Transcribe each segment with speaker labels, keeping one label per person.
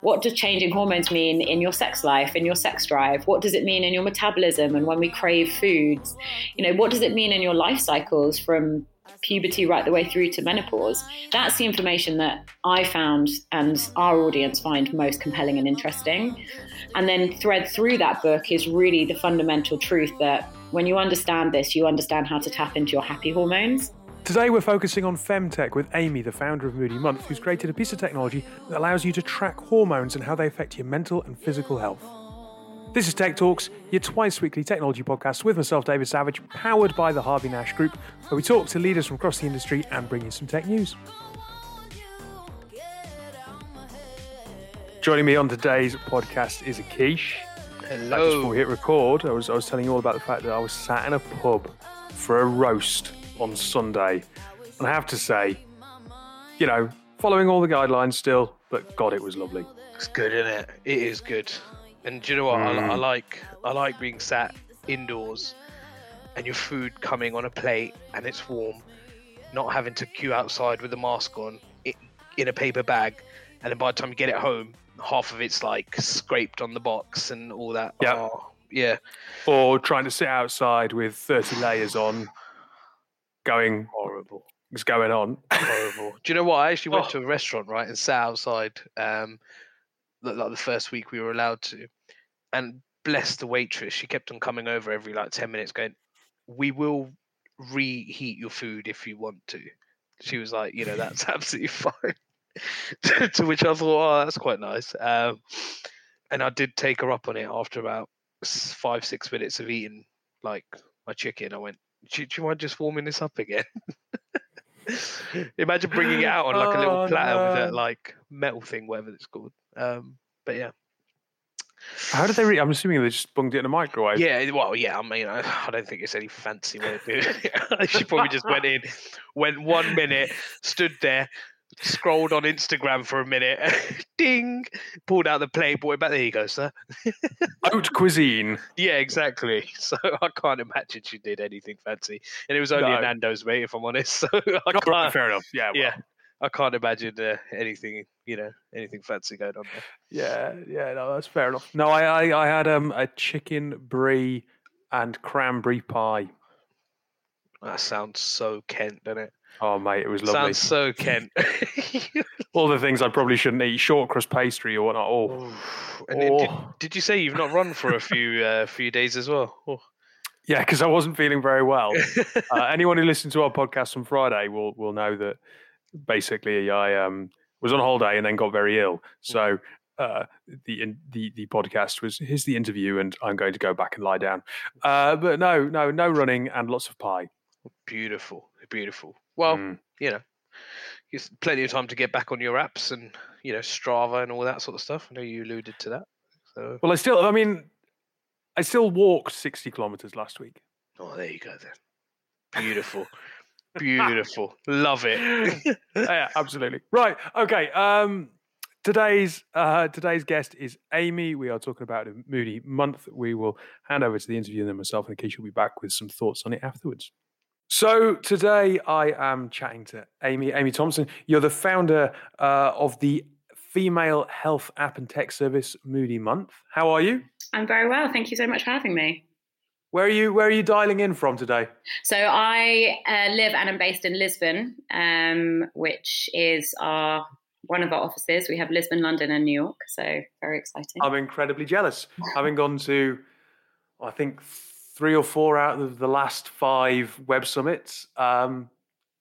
Speaker 1: what does changing hormones mean in your sex life, in your sex drive? What does it mean in your metabolism and when we crave foods? You know, what does it mean in your life cycles from puberty right the way through to menopause? That's the information that I found and our audience find most compelling and interesting. And then thread through that book is really the fundamental truth that when you understand this, you understand how to tap into your happy hormones.
Speaker 2: Today we're focusing on femtech with Amy, the founder of Moody Month, who's created a piece of technology that allows you to track hormones and how they affect your mental and physical health. This is Tech Talks, your twice weekly technology podcast with myself, David Savage, powered by the Harvey Nash Group, where we talk to leaders from across the industry and bring you some tech news. Joining me on today's podcast is Akish.
Speaker 3: Hello.
Speaker 2: Just before we hit record, I was, I was telling you all about the fact that I was sat in a pub for a roast on Sunday. And I have to say, you know, following all the guidelines still, but God, it was lovely.
Speaker 3: It's good, isn't it? It is good. And do you know what? I, I mm. like I like being sat indoors and your food coming on a plate and it's warm, not having to queue outside with a mask on it, in a paper bag, and then by the time you get it home, half of it's like scraped on the box and all that.
Speaker 2: Yeah.
Speaker 3: Oh, yeah.
Speaker 2: Or trying to sit outside with 30 layers on, going,
Speaker 3: Horrible.
Speaker 2: what's going on?
Speaker 3: Horrible. Do you know what? I actually went
Speaker 2: Oh.
Speaker 3: to a restaurant, right, and sat outside. Um, li- like the first week we were allowed to, and bless the waitress, she kept on coming over every like ten minutes, going, "We will reheat your food if you want to." She was like, "You know, that's absolutely fine." to which I thought, "Oh, that's quite nice." Um, and I did take her up on it after about five, six minutes of eating like my chicken. I went, "Do, do you mind just warming this up again?" Imagine bringing it out on like a little
Speaker 2: Oh,
Speaker 3: platter with that like metal thing, whatever it's called. Um, but yeah,
Speaker 2: How did they re- I'm assuming they just bunged it in a microwave.
Speaker 3: yeah. Well, yeah. I mean, I, I don't think it's any fancy way of doing it. she probably just went in, went one minute, stood there, scrolled on Instagram for a minute, ding, pulled out the Playboy. But there you go, sir.
Speaker 2: Haute cuisine.
Speaker 3: Yeah, exactly. So I can't imagine she did anything fancy, and it was only
Speaker 2: No.
Speaker 3: a Nando's, mate. If I'm honest, so I can't.
Speaker 2: fair enough. Yeah. well,
Speaker 3: yeah, I can't imagine uh, anything, you know, anything fancy going on there.
Speaker 2: Yeah. Yeah. No, that's fair enough. No, I, I, I had um, a chicken brie and cranberry pie.
Speaker 3: That sounds so Kent, doesn't it?
Speaker 2: Oh, mate, it was lovely.
Speaker 3: Sounds so Kent.
Speaker 2: All the things I probably shouldn't eat. Short crust pastry or whatnot. Oh,
Speaker 3: and then did,
Speaker 2: Oh.
Speaker 3: did you say you've not run for a few uh, few days as well? Oh.
Speaker 2: yeah, because I wasn't feeling very well. uh, anyone who listened to our podcast on Friday will will know that basically I um, was on holiday and then got very ill. So uh, the in, the the podcast was here's the interview and I'm going to go back and lie down. Uh, but no, no, no running and lots of pie.
Speaker 3: beautiful, beautiful. Well,
Speaker 2: Mm.
Speaker 3: you know, it's plenty of time to get back on your apps and you know Strava and all that sort of stuff. I know you alluded to that. So,
Speaker 2: Well, I still, I mean, I still walked 60 kilometers last week.
Speaker 3: oh, there you go then. Beautiful, beautiful. Love it.
Speaker 2: yeah, absolutely. Right. Okay. Um, today's uh, today's guest is Amy. We are talking about a Moody month. We will hand over to the interview, and then myself and Keisha will be back with some thoughts on it afterwards. So today I am chatting to Amy. Amy Thompson. You're the founder uh, of the female health app and tech service Moody Month. How are you?
Speaker 1: I'm very well. Thank you so much for having me.
Speaker 2: Where are you? Where are you dialing in from today?
Speaker 1: So I uh, live and I'm based in Lisbon, um, which is our one of our offices. We have Lisbon, London, and New York. So very exciting.
Speaker 2: I'm incredibly jealous. Having gone to, I think, three or four out of the last five web summits, um,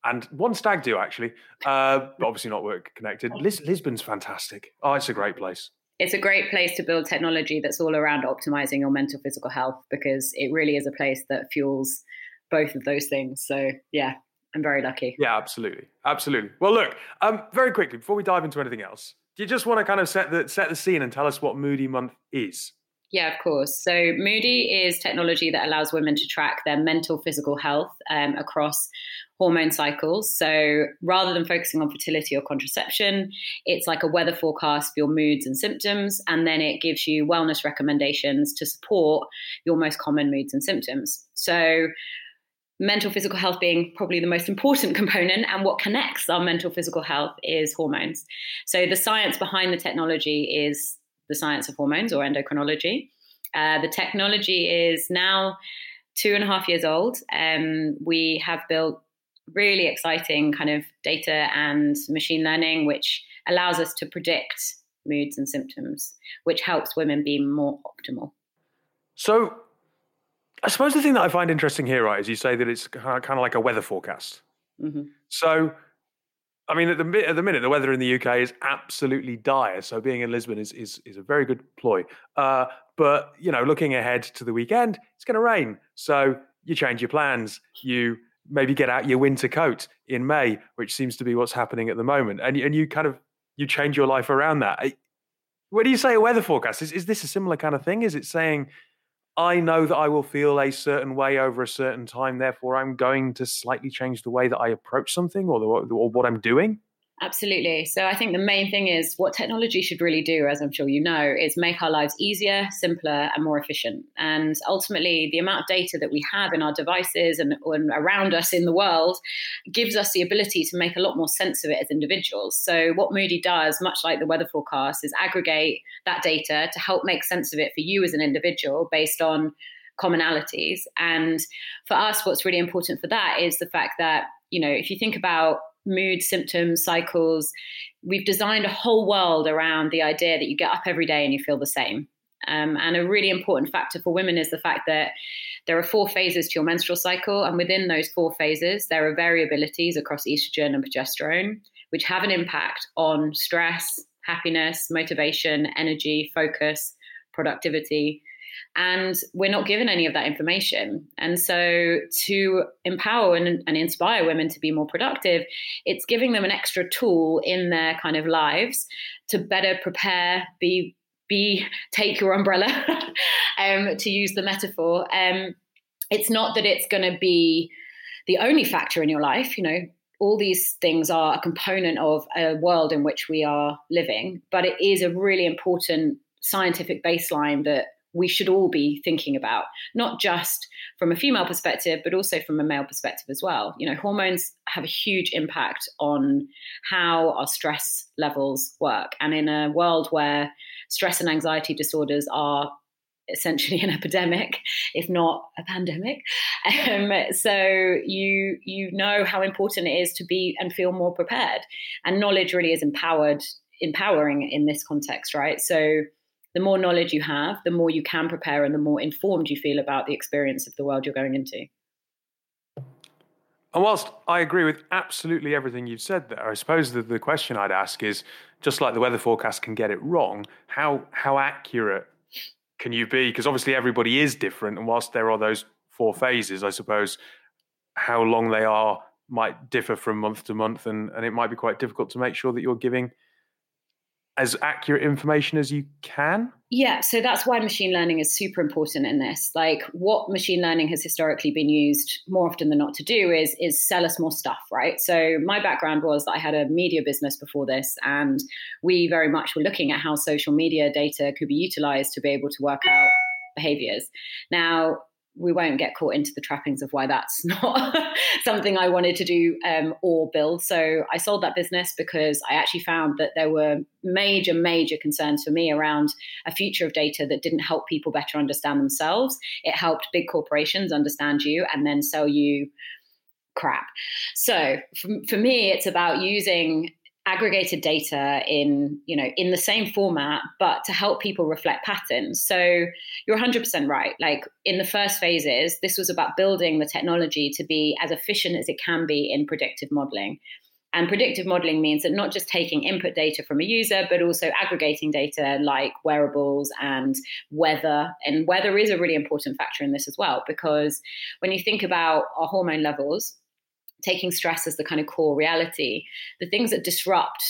Speaker 2: and one stag do actually, uh, but obviously not work connected. Lis- Lisbon's fantastic. Oh, it's a great place.
Speaker 1: it's a great place to build technology that's all around optimizing your mental physical health because it really is a place that fuels both of those things. So yeah, I'm very lucky.
Speaker 2: Yeah, absolutely, absolutely. Well, look, um, very quickly before we dive into anything else, do you just want to kind of set the set the scene and tell us what Moody Month is?
Speaker 1: Yeah, of course. So Moody is technology that allows women to track their mental physical health um, across hormone cycles. So rather than focusing on fertility or contraception, it's like a weather forecast for your moods and symptoms, and then it gives you wellness recommendations to support your most common moods and symptoms. So mental physical health being probably the most important component and what connects our mental physical health is hormones so the science behind the technology is the science of hormones or endocrinology uh, the technology is now two and a half years old um, we have built really exciting kind of data and machine learning which allows us to predict moods and symptoms which helps women be more optimal
Speaker 2: so I suppose the thing that I find interesting here, right, is you say that it's kind of like a weather forecast. Mm-hmm. So, I mean, at the at the minute, the weather in the UK is absolutely dire. So, being in Lisbon is is, is a very good ploy. Uh, but you know, looking ahead to the weekend, it's going to rain. So, you change your plans. You maybe get out your winter coat in May, which seems to be what's happening at the moment, and and you kind of you change your life around that. When do you say a weather forecast? Is is this a similar kind of thing? Is it saying I know that I will feel a certain way over a certain time. Therefore, I'm going to slightly change the way that I approach something or, the, or what I'm doing.
Speaker 1: Absolutely. So I think the main thing is what technology should really do, as I'm sure you know, is make our lives easier, simpler, and more efficient. And ultimately, the amount of data that we have in our devices and, and, around us in the world gives us the ability to make a lot more sense of it as individuals. So what Moody does, much like the weather forecast, is aggregate that data to help make sense of it for you as an individual based on commonalities. And for us, what's really important for that is the fact that, you know, if you think about mood symptoms, cycles. We've designed a whole world around the idea that you get up every day and you feel the same. Um, and a really important factor for women is the fact that there are four phases to your menstrual cycle. And within those four phases, there are variabilities across estrogen and progesterone, which have an impact on stress, happiness, motivation, energy, focus, productivity. And we're not given any of that information. And so, to empower and, and, inspire women to be more productive, it's giving them an extra tool in their kind of lives to better prepare, be, be take your umbrella, um, to use the metaphor. Um, it's not that it's going to be the only factor in your life. You know, all these things are a component of a world in which we are living, but it is a really important scientific baseline that we should all be thinking about, not just from a female perspective, but also from a male perspective as well. You know, hormones have a huge impact on how our stress levels work. And in a world where stress and anxiety disorders are essentially an epidemic, if not a pandemic. Um, so you you know how important it is to be and feel more prepared. And knowledge really is empowered, empowering in this context, right? So the more knowledge you have, the more you can prepare and the more informed you feel about the experience of the world you're going into.
Speaker 2: And whilst I agree with absolutely everything you've said there, I suppose the, the question I'd ask is just like the weather forecast can get it wrong, how how accurate can you be? Because obviously everybody is different, and whilst there are those four phases, I suppose how long they are might differ from month to month, and, and it might be quite difficult to make sure that you're giving as accurate information as you can?
Speaker 1: Yeah, so that's why machine learning is super important in this. Like what machine learning has historically been used more often than not to do is is sell us more stuff, right? So my background was that I had a media business before this and we very much were looking at how social media data could be utilized to be able to work out behaviors. Now, we won't get caught into the trappings of why that's not something I wanted to do um, or build. So I sold that business because I actually found that there were major, major concerns for me around a future of data that didn't help people better understand themselves. It helped big corporations understand you and then sell you crap. So for, for me, it's about using aggregated data in you know in the same format but to help people reflect patterns. So you're 100% right. Like in the first phases this was about building the technology to be as efficient as it can be in predictive modeling. And predictive modeling means that not just taking input data from a user, but also aggregating data like wearables and weather. And weather is a really important factor in this as well, because when you think about our hormone levels, taking stress as the kind of core reality, the things that disrupt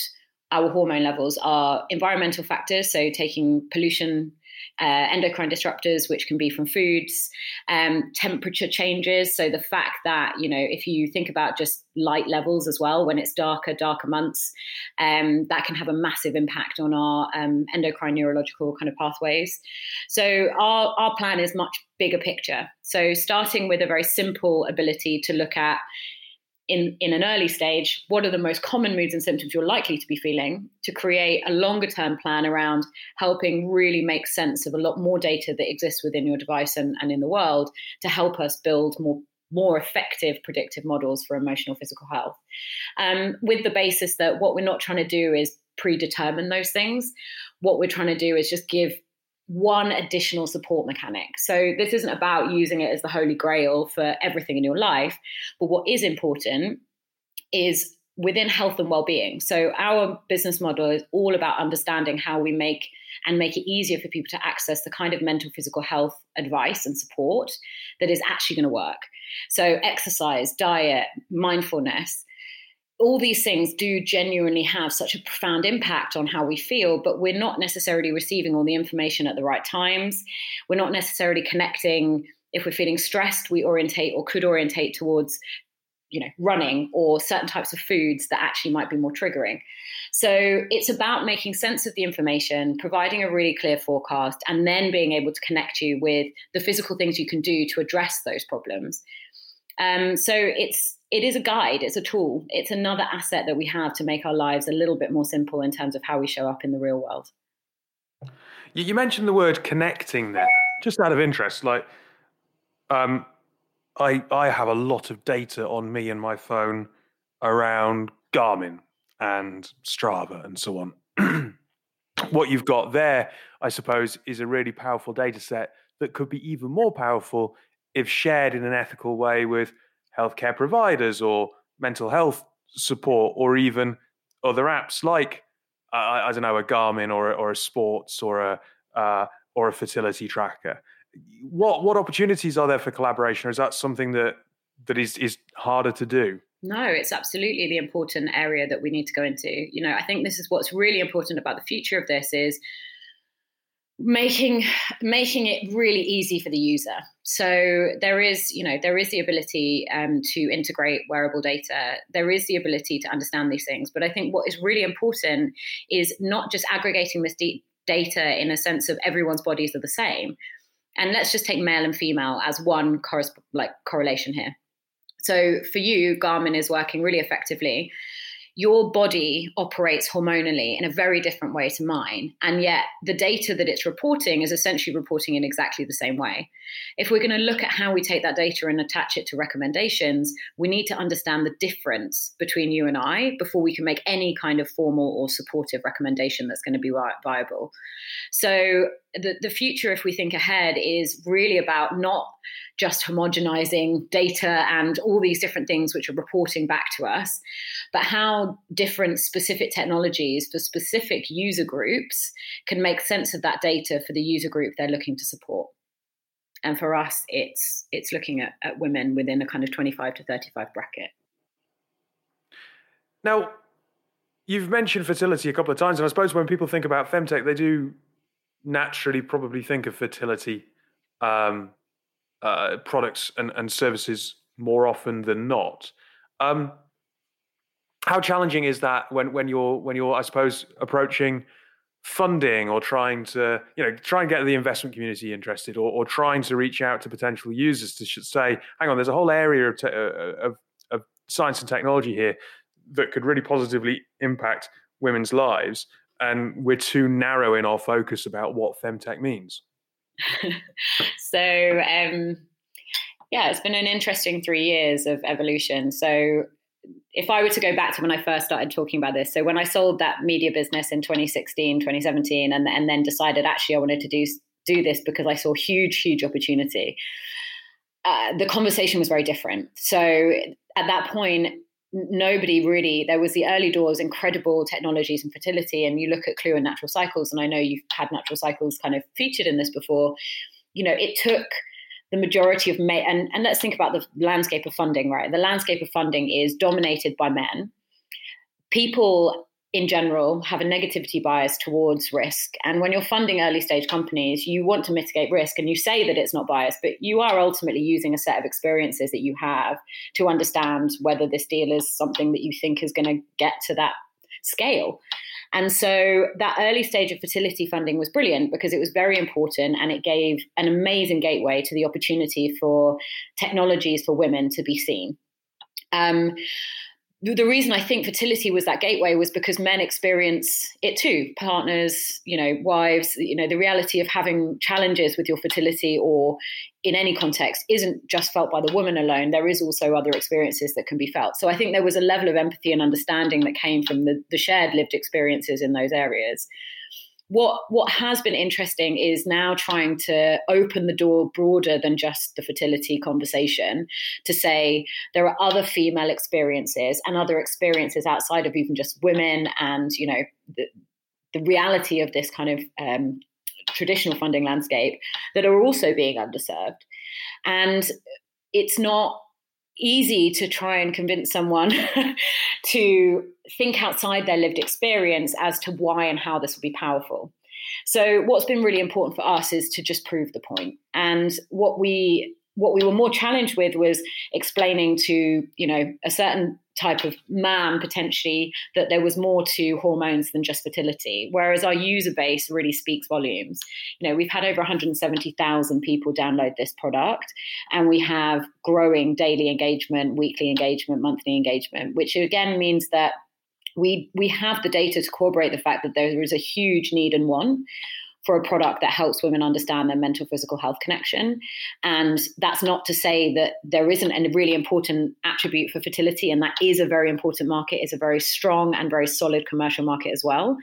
Speaker 1: our hormone levels are environmental factors, so taking pollution uh, endocrine disruptors, which can be from foods, um, temperature changes. So the fact that, you know, if you think about just light levels as well, when it's darker, darker months, um, that can have a massive impact on our um, endocrine neurological kind of pathways. So our, our plan is much bigger picture. So starting with a very simple ability to look at in, in an early stage, what are the most common moods and symptoms you're likely to be feeling to create a longer term plan around helping really make sense of a lot more data that exists within your device and, and in the world to help us build more more effective predictive models for emotional physical health. Um, with the basis that what we're not trying to do is predetermine those things. What we're trying to do is just give one additional support mechanic. So this isn't about using it as the holy grail for everything in your life, but what is important is within health and well-being. So our business model is all about understanding how we make and make it easier for people to access the kind of mental physical health advice and support that is actually going to work. So exercise, diet, mindfulness, all these things do genuinely have such a profound impact on how we feel, but we're not necessarily receiving all the information at the right times. We're not necessarily connecting. If we're feeling stressed, we orientate or could orientate towards, you know, running or certain types of foods that actually might be more triggering. So it's about making sense of the information, providing a really clear forecast, and then being able to connect you with the physical things you can do to address those problems. Um, so it's it is a guide, it's a tool, it's another asset that we have to make our lives a little bit more simple in terms of how we show up in the real world.
Speaker 2: You mentioned the word connecting there, just out of interest. Like, um, I I have a lot of data on me and my phone around Garmin and Strava and so on. what you've got there, I suppose, is a really powerful data set that could be even more powerful if shared in an ethical way with healthcare providers or mental health support or even other apps like I, I don't know a Garmin or a, or a sports or a uh, or a fertility tracker. What what opportunities are there for collaboration, or is that something that that is is harder to do?
Speaker 1: No, it's absolutely the important area that we need to go into. You know, I think this is what's really important about the future of this is making making it really easy for the user. So there is you know there is the ability um, to integrate wearable data. There is the ability to understand these things. But i think what is really important is not just aggregating this data in a sense of everyone's bodies are the same. And let's just take male and female as one corresp- like correlation here. So for you garmin is working really effectively your body operates hormonally in a very different way to mine. And yet, the data that it's reporting is essentially reporting in exactly the same way. If we're going to look at how we take that data and attach it to recommendations, we need to understand the difference between you and I before we can make any kind of formal or supportive recommendation that's going to be viable. So, the, the future, if we think ahead, is really about not just homogenizing data and all these different things which are reporting back to us, but how different specific technologies for specific user groups can make sense of that data for the user group they're looking to support. And for us, it's it's looking at, at women within a kind of 25 to 35 bracket.
Speaker 2: Now, you've mentioned fertility a couple of times, and I suppose when people think about femtech, they do naturally probably think of fertility um, uh, products and, and services more often than not. Um, how challenging is that when when you're when you're I suppose approaching funding or trying to you know try and get the investment community interested or, or trying to reach out to potential users to say hang on there's a whole area of, te- uh, of, of science and technology here that could really positively impact women's lives and we're too narrow in our focus about what femtech means
Speaker 1: so um, yeah it's been an interesting three years of evolution so if I were to go back to when I first started talking about this, so when I sold that media business in 2016, 2017, and, and then decided actually I wanted to do do this because I saw huge, huge opportunity. Uh, the conversation was very different. So at that point, nobody really there was the early doors incredible technologies and fertility and you look at clue and natural cycles and i know you've had natural cycles kind of featured in this before you know it took the majority of men, and, and let's think about the landscape of funding, right? The landscape of funding is dominated by men. People in general have a negativity bias towards risk. And when you're funding early stage companies, you want to mitigate risk and you say that it's not biased, but you are ultimately using a set of experiences that you have to understand whether this deal is something that you think is going to get to that scale. And so that early stage of fertility funding was brilliant because it was very important and it gave an amazing gateway to the opportunity for technologies for women to be seen. Um, the reason I think fertility was that gateway was because men experience it too. Partners, you know, wives, you know, the reality of having challenges with your fertility or in any context isn't just felt by the woman alone. There is also other experiences that can be felt. So I think there was a level of empathy and understanding that came from the, the shared lived experiences in those areas what what has been interesting is now trying to open the door broader than just the fertility conversation to say there are other female experiences and other experiences outside of even just women and you know the, the reality of this kind of um, traditional funding landscape that are also being underserved. And it's not easy to try and convince someone to think outside their lived experience as to why and how this will be powerful. So what's been really important for us is to just prove the point. And what we what we were more challenged with was explaining to you know a certain type of man potentially that there was more to hormones than just fertility whereas our user base really speaks volumes you know we've had over 170,000 people download this product and we have growing daily engagement weekly engagement monthly engagement which again means that we we have the data to corroborate the fact that there is a huge need and want for a product that helps women understand their mental physical health connection. And that's not to say that there isn't a really important attribute for fertility, and that is a very important market, is a very strong and very solid commercial market as well.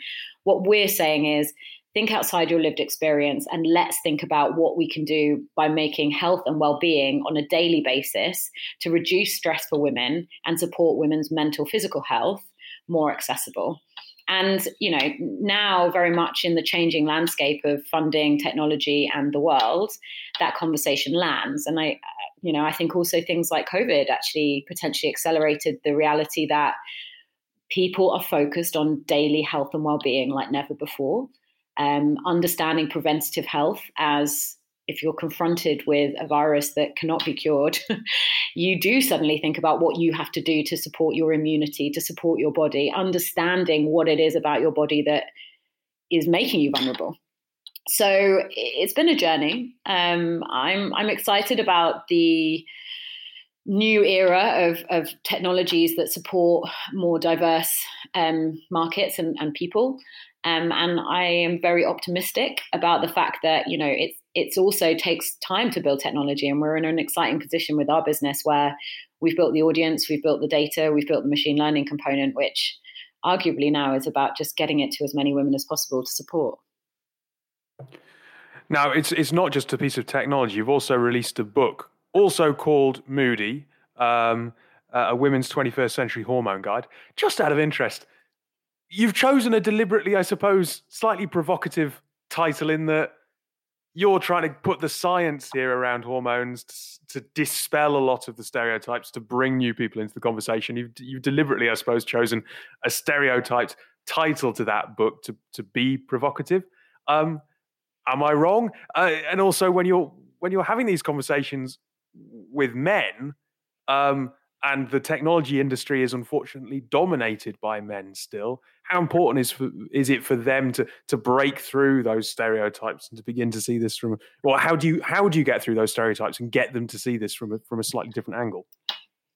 Speaker 1: What we're saying is think outside your lived experience and let's think about what we can do by making health and well-being on a daily basis to reduce stress for women and support women's mental physical health more accessible. And, you know, now very much in the changing landscape of funding, technology, and the world, that conversation lands. And I, you know, I think also things like COVID actually potentially accelerated the reality that people are focused on daily health and well-being like never before. Um, understanding preventative health as if you're confronted with a virus that cannot be cured, you do suddenly think about what you have to do to support your immunity, to support your body, understanding what it is about your body that is making you vulnerable. So it's been a journey. Um, I'm I'm excited about the new era of, of technologies that support more diverse um, markets and, and people. Um, and I am very optimistic about the fact that you know it's it's also takes time to build technology, and we're in an exciting position with our business where we've built the audience, we've built the data, we've built the machine learning component, which arguably now is about just getting it to as many women as possible to support.
Speaker 2: Now, it's it's not just a piece of technology. You've also released a book, also called Moody, um, a women's 21st century hormone guide. Just out of interest, you've chosen a deliberately, I suppose, slightly provocative title in that you're trying to put the science here around hormones to, to, dispel a lot of the stereotypes to bring new people into the conversation. You've, you've deliberately, I suppose, chosen a stereotyped title to that book to, to be provocative. Um, am I wrong? Uh, and also, when you're when you're having these conversations with men, um, and the technology industry is unfortunately dominated by men still. How important is for, is it for them to to break through those stereotypes and to begin to see this from? Well, how do you how do you get through those stereotypes and get them to see this from a, from a slightly different angle?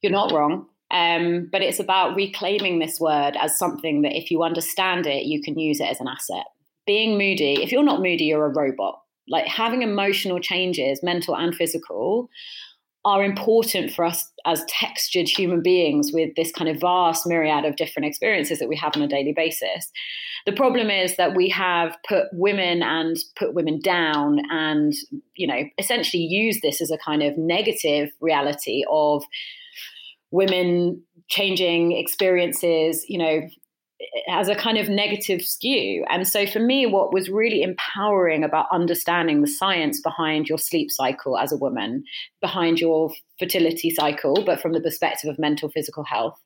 Speaker 1: You're not wrong. Um, but it's about reclaiming this word as something that if you understand it, you can use it as an asset. Being moody, if you're not moody, you're a robot. Like having emotional changes, mental and physical, are important for us as textured human beings with this kind of vast myriad of different experiences that we have on a daily basis. The problem is that we have put women and put women down and, you know, essentially use this as a kind of negative reality of women changing experiences, you know, has a kind of negative skew. And so for me, what was really empowering about understanding the science behind your sleep cycle as a woman, behind your fertility cycle, but from the perspective of mental physical health,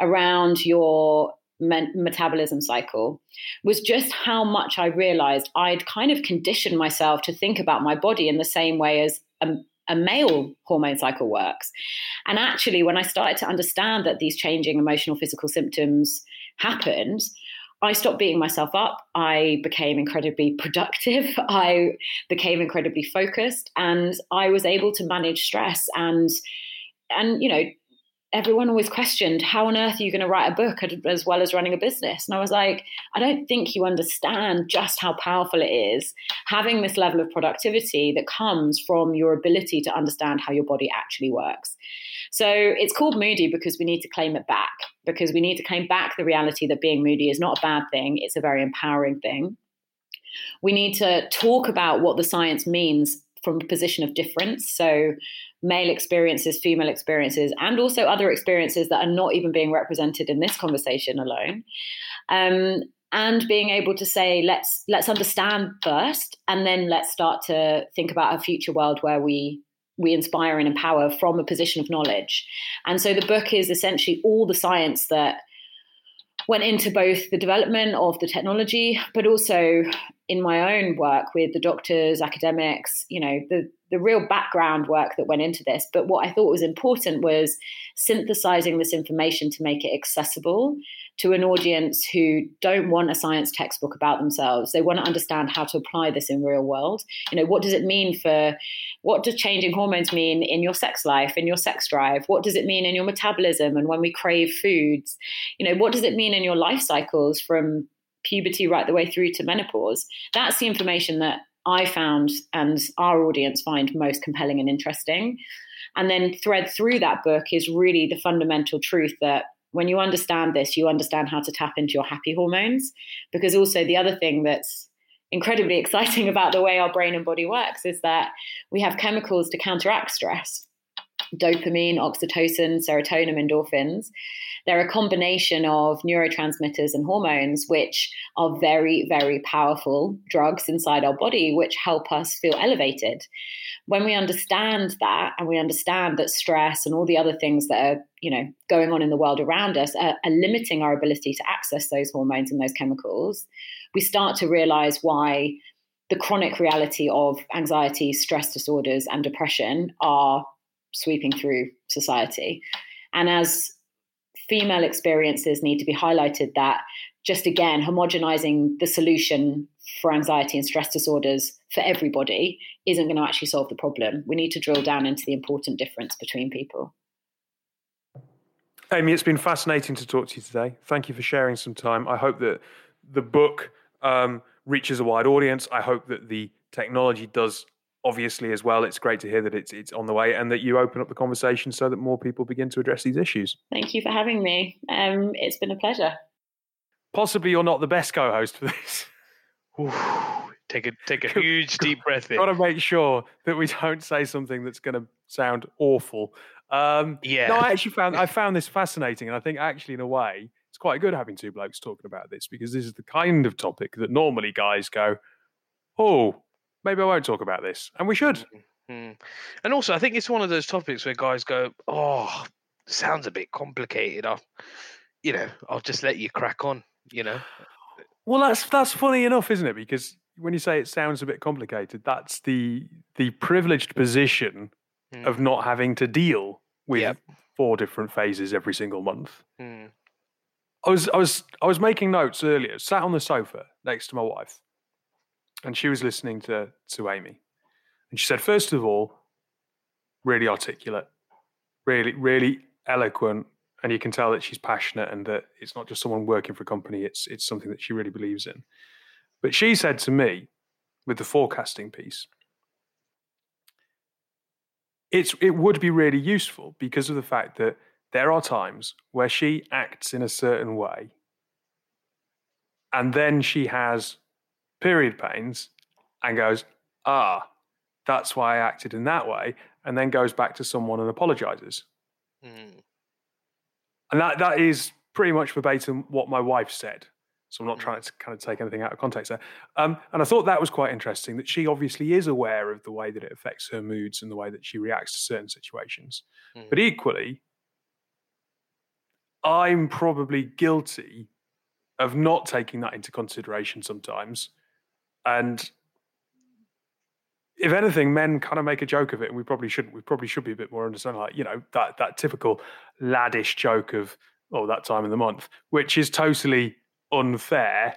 Speaker 1: around your me- metabolism cycle was just how much I realized I'd kind of conditioned myself to think about my body in the same way as a, a male hormone cycle works. And actually, when I started to understand that these changing emotional, physical symptoms happened, I stopped beating myself up. I became incredibly productive. I became incredibly focused, and I was able to manage stress and and you know everyone always questioned how on earth are you going to write a book as well as running a business? And i was like i don't think you understand just how powerful it is having this level of productivity that comes from your ability to understand how your body actually works. So it's called moody because we need to claim it back because we need to claim back the reality that being moody is not a bad thing it's a very empowering thing. We need to talk about what the science means from a position of difference. So, male experiences, female experiences, and also other experiences that are not even being represented in this conversation alone. Um, and being able to say, let's let's understand first, and then let's start to think about a future world where we we inspire and empower from a position of knowledge. And so the book is essentially all the science that went into both the development of the technology, but also in my own work with the doctors, academics, you know, the, the real background work that went into this. But what I thought was important was synthesizing this information to make it accessible to an audience who don't want a science textbook about themselves. They want to understand how to apply this in real world. You know, what does it mean for what does changing hormones mean in your sex life, in your sex drive? What does it mean in your metabolism and when we crave foods? You know, what does it mean in your life cycles from puberty right the way through to menopause? That's the information that I found and our audience find most compelling and interesting. And then thread through that book is really the fundamental truth that when you understand this, you understand how to tap into your happy hormones. Because also, the other thing that's incredibly exciting about the way our brain and body works is that we have chemicals to counteract stress dopamine, oxytocin, serotonin, endorphins. They're a combination of neurotransmitters and hormones, which are very, very powerful drugs inside our body, which help us feel elevated. When we understand that, and we understand that stress and all the other things that are, you know, going on in the world around us are, are limiting our ability to access those hormones and those chemicals, we start to realize why the chronic reality of anxiety, stress disorders, and depression are sweeping through society. And as female experiences need to be highlighted, that just again, homogenizing the solution for anxiety and stress disorders for everybody isn't going to actually solve the problem. We need to drill down into the important difference between people.
Speaker 2: Amy, it's been fascinating to talk to you today. Thank you for sharing some time. I hope that the book um, reaches a wide audience. I hope that the technology does obviously as well it's great to hear that it's it's on the way and that you open up the conversation so that more people begin to address these issues.
Speaker 1: Thank you for having me. Um, it's been a pleasure.
Speaker 2: Possibly you're not the best co-host for this.
Speaker 3: Ooh, take a take a huge deep breath in.
Speaker 2: got to make sure that we don't say something that's going to sound awful. Um,
Speaker 3: yeah.
Speaker 2: no i actually found i found this fascinating and i think actually in a way it's quite good having two blokes talking about this because this is the kind of topic that normally guys go oh maybe I won't talk about this, and we should.
Speaker 3: Mm-hmm. And also, I think it's one of those topics where guys go, "Oh, sounds a bit complicated." I'll, you know, I'll just let you crack on. You know.
Speaker 2: Well, that's that's funny enough, isn't it? Because when you say it sounds a bit complicated, that's the the privileged position mm. of not having to deal with yep. four different phases every single month. Mm. I was I was I was making notes earlier, sat on the sofa next to my wife, and she was listening to to Amy, and she said, first of all, really articulate, really really eloquent, and you can tell that she's passionate and that it's not just someone working for a company; it's it's something that she really believes in. But she said to me, with the forecasting piece, it's it would be really useful because of the fact that there are times where she acts in a certain way and then she has period pains and goes, ah, that's why I acted in that way, and then goes back to someone and apologizes. Mm. And that, that is pretty much verbatim what my wife said. So I'm not mm. trying to kind of take anything out of context there. Um, and I thought that was quite interesting that she obviously is aware of the way that it affects her moods and the way that she reacts to certain situations. Mm. But equally, I'm probably guilty of not taking that into consideration sometimes. And if anything, men kind of make a joke of it, and we probably shouldn't. We probably should be a bit more understanding, like you know, that that typical laddish joke of oh, that time of the month, which is totally unfair.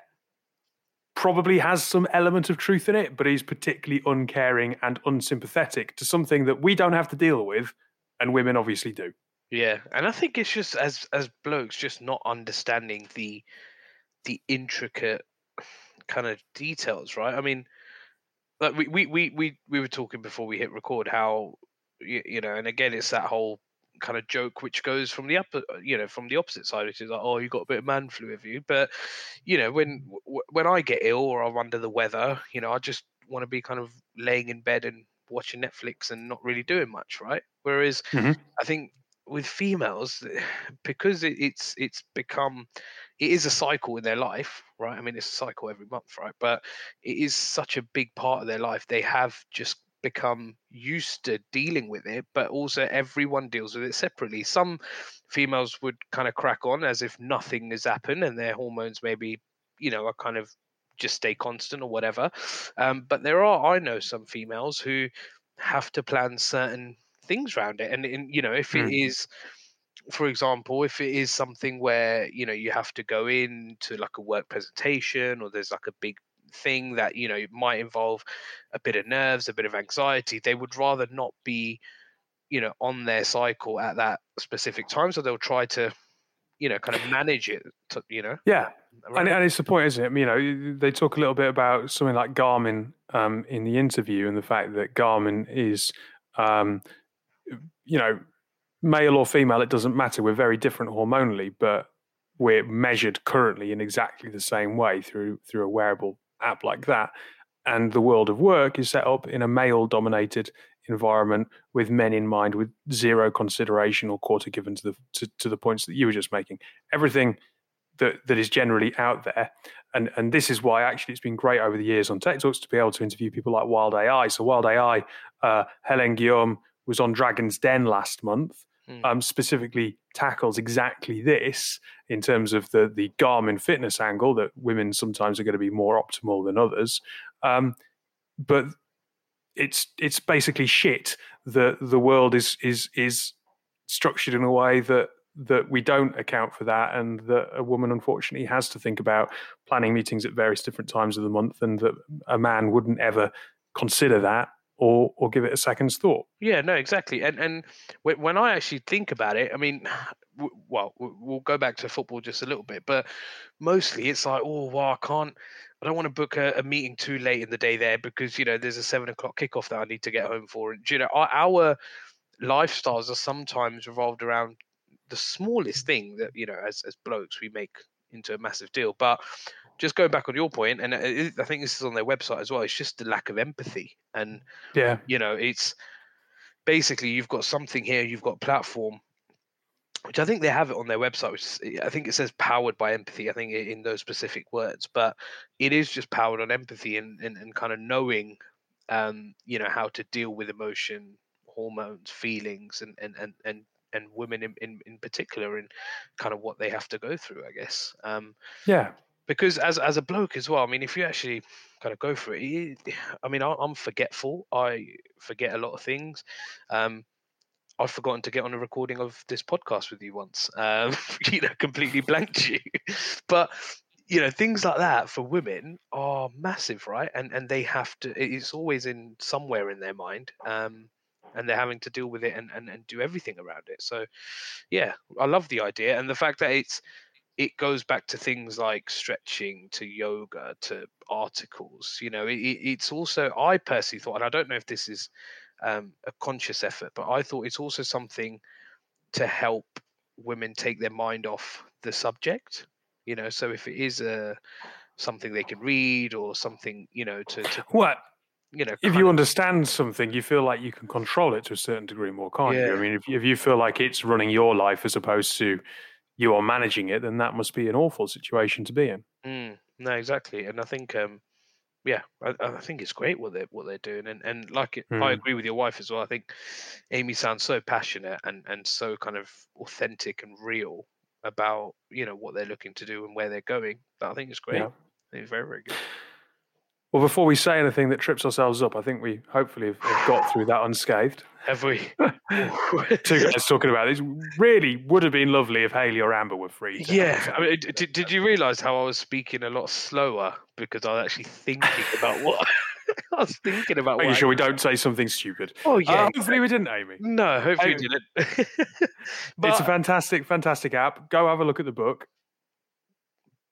Speaker 2: Probably has some element of truth in it, but is particularly uncaring and unsympathetic to something that we don't have to deal with, and women obviously do.
Speaker 3: Yeah, and I think it's just as as blokes just not understanding the the intricate kind of details, right? I mean, like we we we we, we were talking before we hit record how you, you know, and again, it's that whole kind of joke which goes from the upper you know from the opposite side which is like oh you got a bit of man flu with you but you know when when i get ill or i'm under the weather you know i just want to be kind of laying in bed and watching netflix and not really doing much right whereas mm-hmm. i think with females because it, it's it's become it is a cycle in their life, right? I mean, it's a cycle every month, right? But it is such a big part of their life. They have just become used to dealing with it, but also everyone deals with it separately. Some females would kind of crack on as if nothing has happened and their hormones maybe, you know, are kind of just stay constant or whatever. Um, but there are, I know some females who have to plan certain things around it. And, in, you know, if mm. it is, for example, if it is something where you know you have to go in to like a work presentation or there's like a big thing that you know might involve a bit of nerves, a bit of anxiety, they would rather not be you know on their cycle at that specific time, so they'll try to you know kind of manage it. To, you know,
Speaker 2: yeah. And, and, it's the point, isn't it? You know, they talk a little bit about something like Garmin um, in the interview and the fact that Garmin is, um, you know, male or female, it doesn't matter. We're very different hormonally, but we're measured currently in exactly the same way through through a wearable app like that. And the world of work is set up in a male dominated environment with men in mind, with zero consideration or quarter given to the to, to the points that you were just making. Everything that that is generally out there. And and this is why actually it's been great over the years on Tech Talks to be able to interview people like Wild AI. So Wild AI, uh, Helen Guillaume was on Dragon's Den last month, mm. um, specifically tackles exactly this in terms of the the Garmin fitness angle that women sometimes are going to be more optimal than others. Um, but it's it's basically shit that the world is is is structured in a way that that we don't account for that and that a woman unfortunately has to think about planning meetings at various different times of the month and that a man wouldn't ever consider that or or give it a second's thought.
Speaker 3: Yeah, no, exactly. And and when I actually think about it, I mean, well, we'll go back to football just a little bit, but mostly it's like, oh, well, I can't. I don't want to book a, a meeting too late in the day there because you know there's a seven o'clock kickoff that I need to get home for. And you know, our, our lifestyles are sometimes revolved around the smallest thing that you know, as as blokes, we make into a massive deal. But just going back on your point, and I think this is on their website as well. It's just the lack of empathy, and
Speaker 2: yeah,
Speaker 3: you know, it's basically you've got something here, you've got platform, which I think they have it on their website. Which I think it says powered by empathy. I think in those specific words, but it is just powered on empathy and and, and kind of knowing, um, you know, how to deal with emotion, hormones, feelings, and and and and and women in, in, in particular and kind of what they have to go through i guess um,
Speaker 2: yeah
Speaker 3: because as as a bloke as well, I mean, if you actually kind of go for it, I mean, I'm forgetful. I forget a lot of things. Um, I've forgotten to get on a recording of this podcast with you once. Um, you know, completely blanked you. but you know, things like that for women are massive, right? And and they have to. It's always in somewhere in their mind. Um, and they're having to deal with it and, and, and do everything around it. So, yeah, I love the idea and the fact that it's it goes back to things like stretching to yoga to articles you know it, it's also i personally thought and i don't know if this is um, a conscious effort but i thought it's also something to help women take their mind off the subject you know so if it is a something they can read or something you know to, to
Speaker 2: what
Speaker 3: you know
Speaker 2: if you of, understand something you feel like you can control it to a certain degree more can't yeah. you i mean if, if you feel like it's running your life as opposed to you are managing it, then that must be an awful situation to be in.
Speaker 3: Mm, no, exactly. And I think, um, yeah, I, I, think it's great what they're what they're doing, and and like it, mm. I agree with your wife as well. I think Amy sounds so passionate and and so kind of authentic and real. about you know what they're looking to do and where they're going. But I think it's great.
Speaker 2: Yeah.
Speaker 3: I think it's very very good.
Speaker 2: Well, before we say anything that trips ourselves up, I think we hopefully have, have got through that unscathed.
Speaker 3: Have we?
Speaker 2: Two guys talking about this really would have been lovely if Haley or Amber were free.
Speaker 3: Yeah, I mean, did, did you realise how I was speaking a lot slower because I was actually thinking about what I was thinking about?
Speaker 2: Making sure we don't say something stupid.
Speaker 3: Oh
Speaker 2: Uh,
Speaker 3: yeah,
Speaker 2: hopefully we didn't, Amy.
Speaker 3: no, hopefully we didn't. but
Speaker 2: it's a fantastic, fantastic app. Go have a look at the book.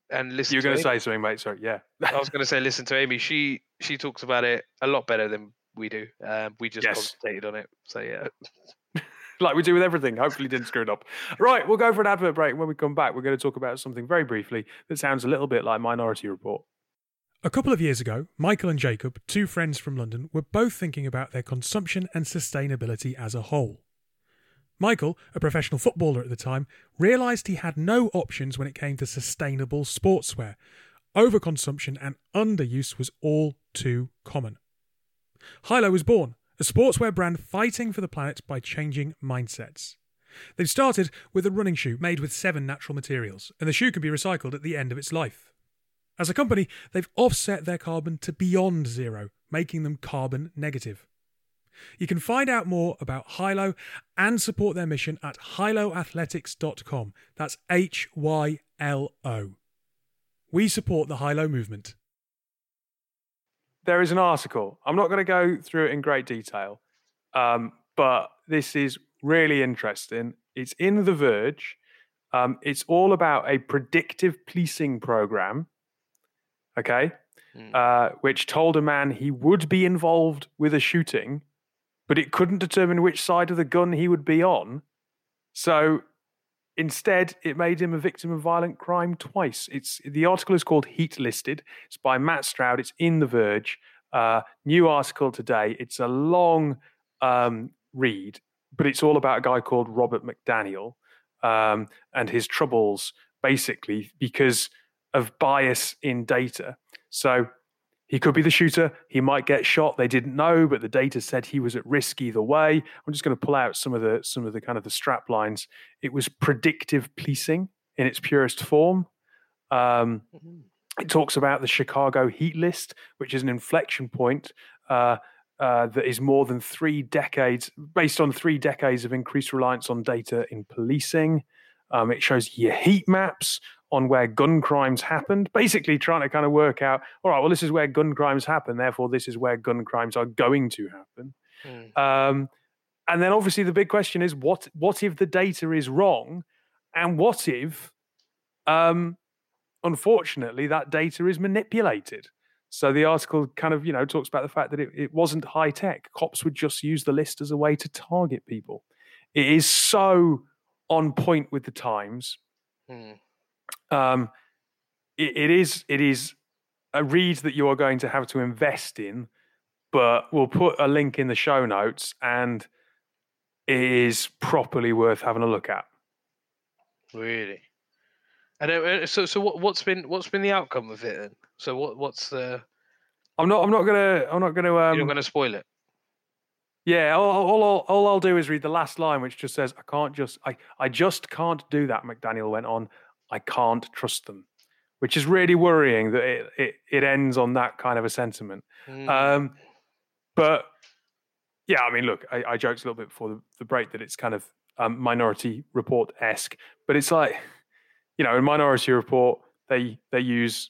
Speaker 3: And listen.
Speaker 2: You're going to
Speaker 3: Amy.
Speaker 2: say something, mate. Sorry, yeah.
Speaker 3: I was going to say, listen to Amy. She she talks about it a lot better than we do. Um, we just
Speaker 2: Yes.
Speaker 3: concentrated on it. So yeah,
Speaker 2: like we do with everything. Hopefully, didn't screw it up. Right, we'll go for an advert break. When we come back, we're going to talk about something very briefly that sounds a little bit like Minority Report.
Speaker 4: A couple of years ago, Michael and Jacob, two friends from London, were both thinking about their consumption and sustainability as a whole. Michael, a professional footballer at the time, realised he had no options when it came to sustainable sportswear. Overconsumption and underuse was all too common. Hylo was born, a sportswear brand fighting for the planet by changing mindsets. They've started with a running shoe made with seven natural materials, and the shoe can be recycled at the end of its life. As a company, they've offset their carbon to beyond zero, making them carbon negative. You can find out more about Hylo and support their mission at hyloathletics.com. That's H Y L O. We support the Hylo movement.
Speaker 2: There is an article. I'm not going to go through it in great detail, um, but this is really interesting. It's in The Verge. Um, it's all about a predictive policing program, okay,
Speaker 3: Mm.
Speaker 2: uh, which told a man he would be involved with a shooting, but it couldn't determine which side of the gun he would be on. So instead, it made him a victim of violent crime twice. It's the article is called Heat Listed. It's by Matt Stroud. It's in The Verge. Uh, new article today. It's a long um, read, but it's all about a guy called Robert McDaniel um, and his troubles, basically because of bias in data. So he could be the shooter. He might get shot. They didn't know, but the data said he was at risk either way. I'm just going to pull out some of the some of the kind of the strap lines. It was predictive policing in its purest form. Um,
Speaker 3: Mhm.
Speaker 2: it talks about the Chicago heat list, which is an inflection point uh, uh, that is more than three decades, based on three decades of increased reliance on data in policing. Um, it shows your heat maps on where gun crimes happened, basically trying to kind of work out, all right, well, this is where gun crimes happen, therefore, this is where gun crimes are going to happen.
Speaker 3: Mm.
Speaker 2: Um, and then obviously the big question is what what if the data is wrong? And what if um, unfortunately that data is manipulated? So the article kind of, you know, talks about the fact that it, it wasn't high tech. Cops would just use the list as a way to target people. It is so on point with the times.
Speaker 3: Mm.
Speaker 2: Um, it, it is it is a read that you are going to have to invest in, but we'll put a link in the show notes, and it is properly worth having a look at.
Speaker 3: Really? And uh, uh, so, so what, what's been what's been the outcome of it then? So what what's the?
Speaker 2: I'm not. I'm not gonna. I'm not gonna.
Speaker 3: you're
Speaker 2: Um,
Speaker 3: not going to spoil it.
Speaker 2: Yeah. All, all, all, all I'll do is read the last line, which just says, "I can't just. I. I just can't do that." McDaniel went on. I can't trust them, which is really worrying that it it, it ends on that kind of a sentiment.
Speaker 3: Mm.
Speaker 2: Um, but yeah, I mean, look, I, I joked a little bit before the, the break that it's kind of um, Minority Report esque, but it's like, you know, in Minority Report, they they use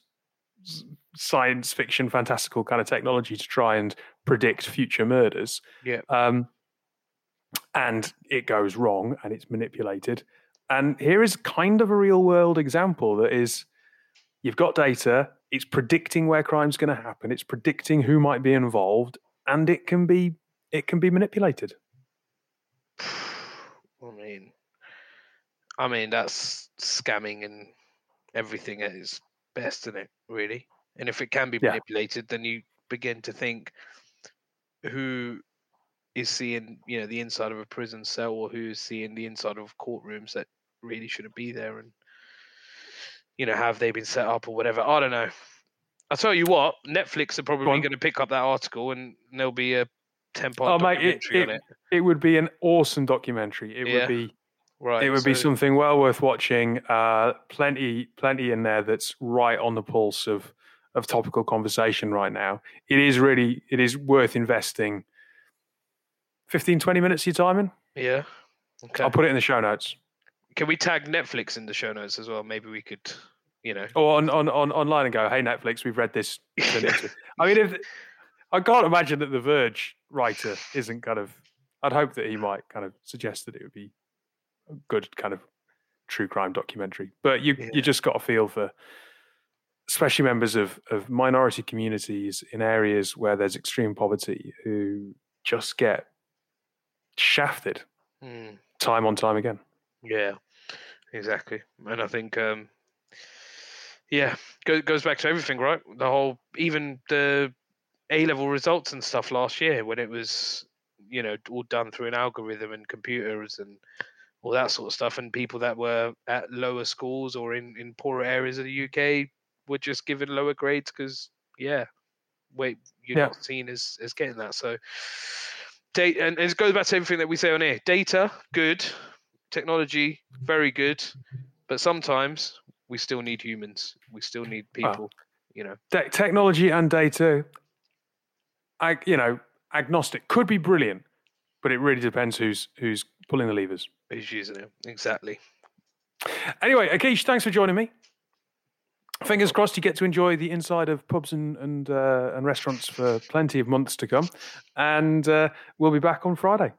Speaker 2: science fiction, fantastical kind of technology to try and predict future murders.
Speaker 3: Yeah.
Speaker 2: Um, and it goes wrong and it's manipulated. And here is kind of a real world example that is you've got data, it's predicting where crime's going to happen, it's predicting who might be involved, and it can be it can be manipulated.
Speaker 3: I mean, I mean that's scamming and everything at its best, isn't it? Really. And if it can be
Speaker 2: Yeah.
Speaker 3: manipulated, then you begin to think who is seeing, you know, the inside of a prison cell or who is seeing the inside of courtrooms that really shouldn't be there, and you know, have they been set up or whatever? I don't know. I'll tell you what, Netflix are probably going to pick up that article, and there'll be a
Speaker 2: 10
Speaker 3: part Oh,
Speaker 2: mate, it-
Speaker 3: on
Speaker 2: it-
Speaker 3: it.
Speaker 2: It would be an awesome documentary. It
Speaker 3: Yeah.
Speaker 2: would be
Speaker 3: Right.
Speaker 2: it would be something well worth watching. Uh, plenty, plenty in there that's right on the pulse of of topical conversation right now. It is really, it is worth investing 15, 20 minutes of your time in.
Speaker 3: Yeah. Okay.
Speaker 2: I'll put it in the show notes
Speaker 3: Can we tag Netflix in the show notes as well? Maybe we could, you know.
Speaker 2: or on, on, on online and go, hey Netflix, we've read this. turn it into-" I mean, if I can't imagine that the Verge writer isn't kind of. I'd hope that he might kind of suggest that it would be a good kind of true crime documentary. But you
Speaker 3: Yeah.
Speaker 2: you just got a feel for, especially members of of minority communities in areas where there's extreme poverty who just get shafted
Speaker 3: Hmm.
Speaker 2: time on time again.
Speaker 3: Yeah, exactly. And I think, um, yeah, go, goes back to everything, right? The whole, even the A level results and stuff last year when it was, you know, all done through an algorithm and computers and all that sort of stuff. And people that were at lower schools or in, in poorer areas of the UK were just given lower grades because, yeah, wait, you're
Speaker 2: Yeah.
Speaker 3: not seen as, as getting that. So, data, and it goes back to everything that we say on here data, good technology very good but sometimes we still need humans we still need people you know
Speaker 2: Te- technology and data, I you know, agnostic could be brilliant, but it really depends who's who's pulling the levers.
Speaker 3: who's using it exactly
Speaker 2: Anyway, Akish, thanks for joining me. Fingers crossed you get to enjoy the inside of pubs and and, uh, and restaurants for plenty of months to come, and uh, we'll be back on Friday.